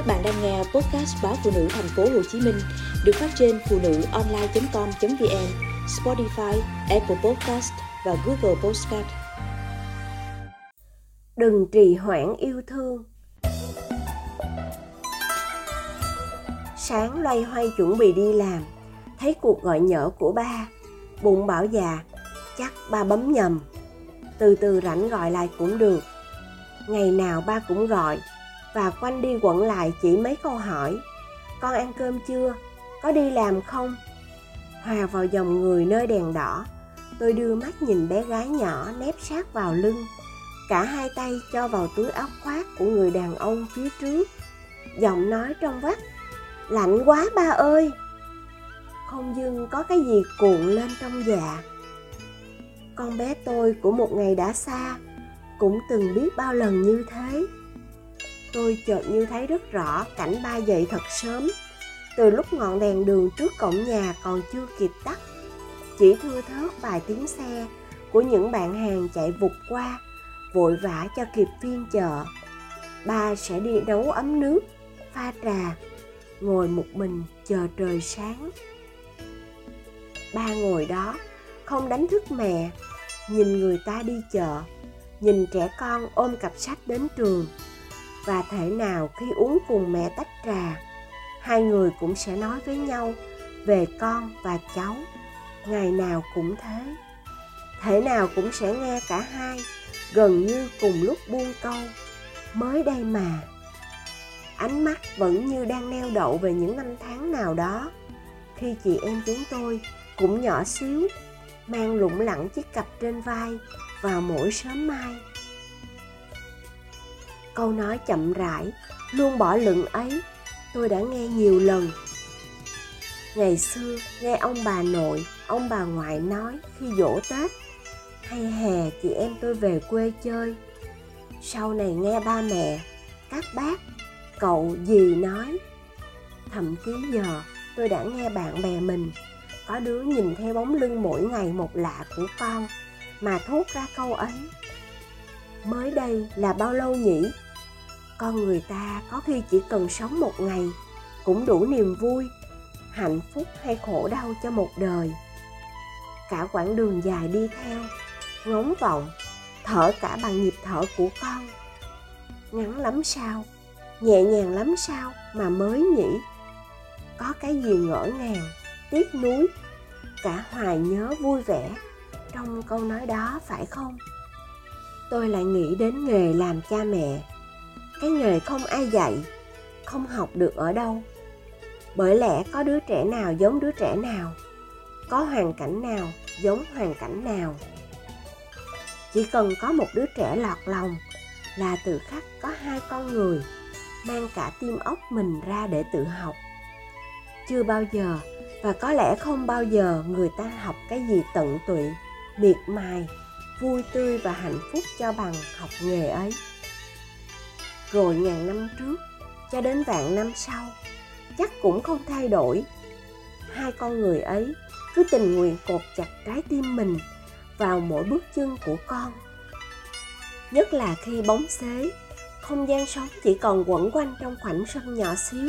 Các bạn đang nghe podcast báo phụ nữ thành phố Hồ Chí Minh được phát trên phụ nữ online.com.vn, Spotify, Apple Podcast và Google Podcast. Đừng trì hoãn yêu thương. Sáng loay hoay chuẩn bị đi làm, thấy cuộc gọi nhỡ của ba, bụng bảo già, chắc ba bấm nhầm. Từ từ rảnh gọi lại cũng được. Ngày nào ba cũng gọi, và quanh đi quẩn lại chỉ mấy câu hỏi, con ăn cơm chưa? Có đi làm không? Hòa vào dòng người nơi đèn đỏ, tôi đưa mắt nhìn bé gái nhỏ nép sát vào lưng, cả hai tay cho vào túi áo khoác của người đàn ông phía trước. Giọng nói trong vắt, lạnh quá ba ơi. Không dưng có cái gì cuộn lên trong dạ. Con bé tôi của một ngày đã xa, cũng từng biết bao lần như thế tôi chợt như thấy rất rõ cảnh ba dậy thật sớm. Từ lúc ngọn đèn đường trước cổng nhà còn chưa kịp tắt, chỉ thưa thớt vài tiếng xe của những bạn hàng chạy vụt qua, vội vã cho kịp phiên chợ. Ba sẽ đi nấu ấm nước, pha trà, ngồi một mình chờ trời sáng. Ba ngồi đó, không đánh thức mẹ, nhìn người ta đi chợ, nhìn trẻ con ôm cặp sách đến trường và thể nào khi uống cùng mẹ tách trà, hai người cũng sẽ nói với nhau về con và cháu. Ngày nào cũng thế. Thể nào cũng sẽ nghe cả hai, gần như cùng lúc buông câu. Mới đây mà, ánh mắt vẫn như đang neo đậu về những năm tháng nào đó. Khi chị em chúng tôi cũng nhỏ xíu, mang lủng lẳng chiếc cặp trên vai vào mỗi sớm mai câu nói chậm rãi, luôn bỏ lửng ấy, tôi đã nghe nhiều lần. Ngày xưa, nghe ông bà nội, ông bà ngoại nói khi dỗ tết, hay hè chị em tôi về quê chơi. Sau này nghe ba mẹ, các bác, cậu gì nói. Thậm chí giờ, tôi đã nghe bạn bè mình, có đứa nhìn theo bóng lưng mỗi ngày một lạ của con, mà thốt ra câu ấy, mới đây là bao lâu nhỉ? Con người ta có khi chỉ cần sống một ngày cũng đủ niềm vui, hạnh phúc hay khổ đau cho một đời. Cả quãng đường dài đi theo, ngóng vọng, thở cả bằng nhịp thở của con. Ngắn lắm sao, nhẹ nhàng lắm sao mà mới nhỉ? Có cái gì ngỡ ngàng, tiếc nuối, cả hoài nhớ vui vẻ trong câu nói đó phải không? Tôi lại nghĩ đến nghề làm cha mẹ cái nghề không ai dạy, không học được ở đâu. Bởi lẽ có đứa trẻ nào giống đứa trẻ nào, có hoàn cảnh nào giống hoàn cảnh nào. Chỉ cần có một đứa trẻ lọt lòng là tự khắc có hai con người mang cả tim óc mình ra để tự học. Chưa bao giờ, và có lẽ không bao giờ người ta học cái gì tận tụy, miệt mài, vui tươi và hạnh phúc cho bằng học nghề ấy rồi ngàn năm trước, cho đến vạn năm sau, chắc cũng không thay đổi. Hai con người ấy cứ tình nguyện cột chặt trái tim mình vào mỗi bước chân của con. Nhất là khi bóng xế, không gian sống chỉ còn quẩn quanh trong khoảnh sân nhỏ xíu.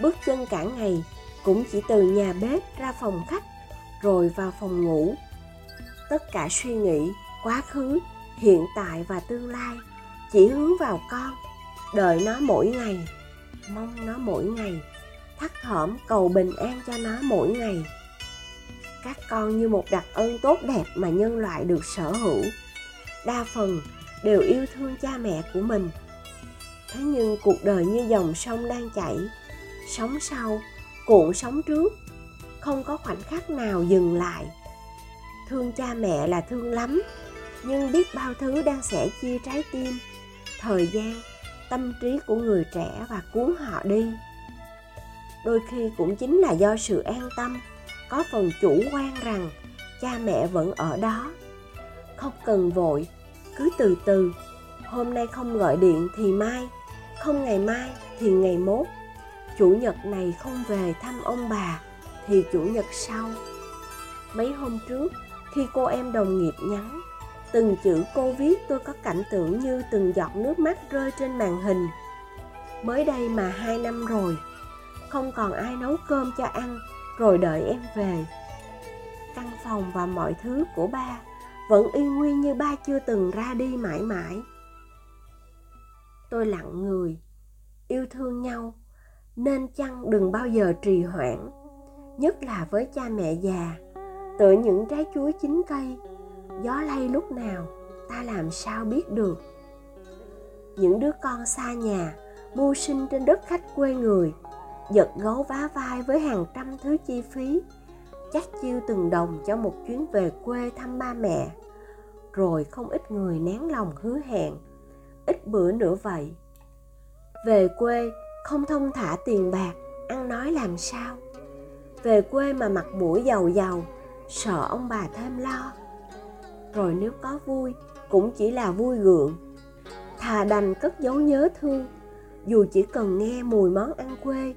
Bước chân cả ngày cũng chỉ từ nhà bếp ra phòng khách rồi vào phòng ngủ. Tất cả suy nghĩ, quá khứ, hiện tại và tương lai chỉ hướng vào con đợi nó mỗi ngày. Mong nó mỗi ngày. Thắt thỏm cầu bình an cho nó mỗi ngày. Các con như một đặc ân tốt đẹp mà nhân loại được sở hữu. Đa phần đều yêu thương cha mẹ của mình. Thế nhưng cuộc đời như dòng sông đang chảy. Sống sau, cuộn sống trước. Không có khoảnh khắc nào dừng lại. Thương cha mẹ là thương lắm. Nhưng biết bao thứ đang sẻ chia trái tim. Thời gian tâm trí của người trẻ và cuốn họ đi. Đôi khi cũng chính là do sự an tâm, có phần chủ quan rằng cha mẹ vẫn ở đó. Không cần vội, cứ từ từ. Hôm nay không gọi điện thì mai, không ngày mai thì ngày mốt. Chủ nhật này không về thăm ông bà thì chủ nhật sau. Mấy hôm trước, khi cô em đồng nghiệp nhắn từng chữ cô viết tôi có cảnh tưởng như từng giọt nước mắt rơi trên màn hình. Mới đây mà hai năm rồi, không còn ai nấu cơm cho ăn, rồi đợi em về. Căn phòng và mọi thứ của ba vẫn y nguyên như ba chưa từng ra đi mãi mãi. Tôi lặng người, yêu thương nhau, nên chăng đừng bao giờ trì hoãn, nhất là với cha mẹ già tựa những trái chuối chín cây gió lay lúc nào, ta làm sao biết được? Những đứa con xa nhà, mưu sinh trên đất khách quê người, giật gấu vá vai với hàng trăm thứ chi phí, chắc chiêu từng đồng cho một chuyến về quê thăm ba mẹ. Rồi không ít người nén lòng hứa hẹn, ít bữa nữa vậy. Về quê, không thông thả tiền bạc, ăn nói làm sao? Về quê mà mặt mũi giàu giàu, sợ ông bà thêm lo rồi nếu có vui, cũng chỉ là vui gượng. Thà đành cất dấu nhớ thương, dù chỉ cần nghe mùi món ăn quê,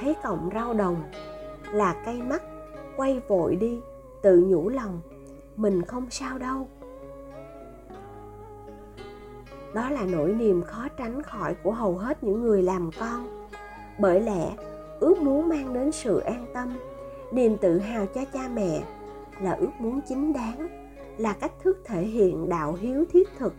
thấy cọng rau đồng, là cây mắt, quay vội đi, tự nhủ lòng, mình không sao đâu. Đó là nỗi niềm khó tránh khỏi của hầu hết những người làm con. Bởi lẽ, ước muốn mang đến sự an tâm, niềm tự hào cho cha mẹ là ước muốn chính đáng là cách thức thể hiện đạo hiếu thiết thực.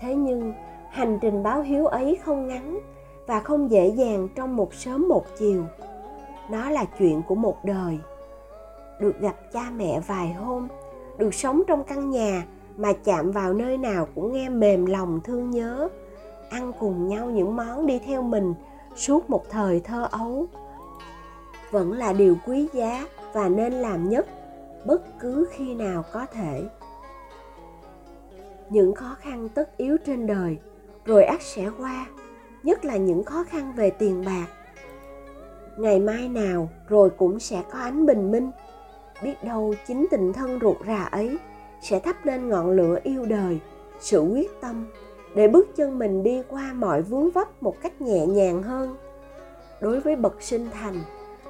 Thế nhưng, hành trình báo hiếu ấy không ngắn và không dễ dàng trong một sớm một chiều. Nó là chuyện của một đời. Được gặp cha mẹ vài hôm, được sống trong căn nhà mà chạm vào nơi nào cũng nghe mềm lòng thương nhớ, ăn cùng nhau những món đi theo mình suốt một thời thơ ấu, vẫn là điều quý giá và nên làm nhất bất cứ khi nào có thể. Những khó khăn tất yếu trên đời rồi ắt sẽ qua, nhất là những khó khăn về tiền bạc. Ngày mai nào rồi cũng sẽ có ánh bình minh, biết đâu chính tình thân ruột rà ấy sẽ thắp lên ngọn lửa yêu đời, sự quyết tâm để bước chân mình đi qua mọi vướng vấp một cách nhẹ nhàng hơn. Đối với bậc sinh thành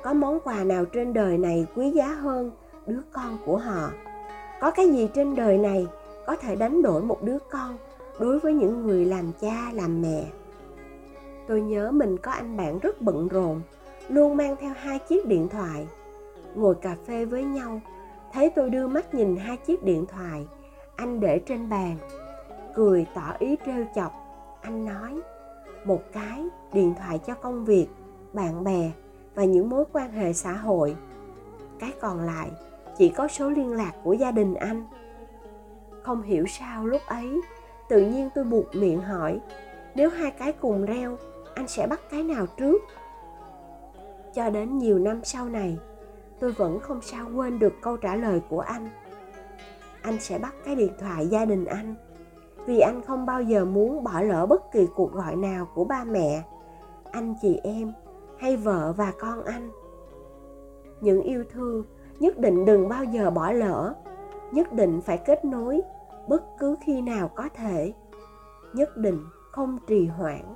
có món quà nào trên đời này quý giá hơn đứa con của họ? Có cái gì trên đời này có thể đánh đổi một đứa con đối với những người làm cha, làm mẹ? Tôi nhớ mình có anh bạn rất bận rộn, luôn mang theo hai chiếc điện thoại. Ngồi cà phê với nhau, thấy tôi đưa mắt nhìn hai chiếc điện thoại, anh để trên bàn, cười tỏ ý trêu chọc. Anh nói, một cái, điện thoại cho công việc, bạn bè và những mối quan hệ xã hội. Cái còn lại, chỉ có số liên lạc của gia đình anh. Không hiểu sao lúc ấy, tự nhiên tôi buộc miệng hỏi, nếu hai cái cùng reo, anh sẽ bắt cái nào trước? Cho đến nhiều năm sau này, tôi vẫn không sao quên được câu trả lời của anh. Anh sẽ bắt cái điện thoại gia đình anh, vì anh không bao giờ muốn bỏ lỡ bất kỳ cuộc gọi nào của ba mẹ. Anh, chị em hay vợ và con anh. Những yêu thương nhất định đừng bao giờ bỏ lỡ, nhất định phải kết nối bất cứ khi nào có thể, nhất định không trì hoãn.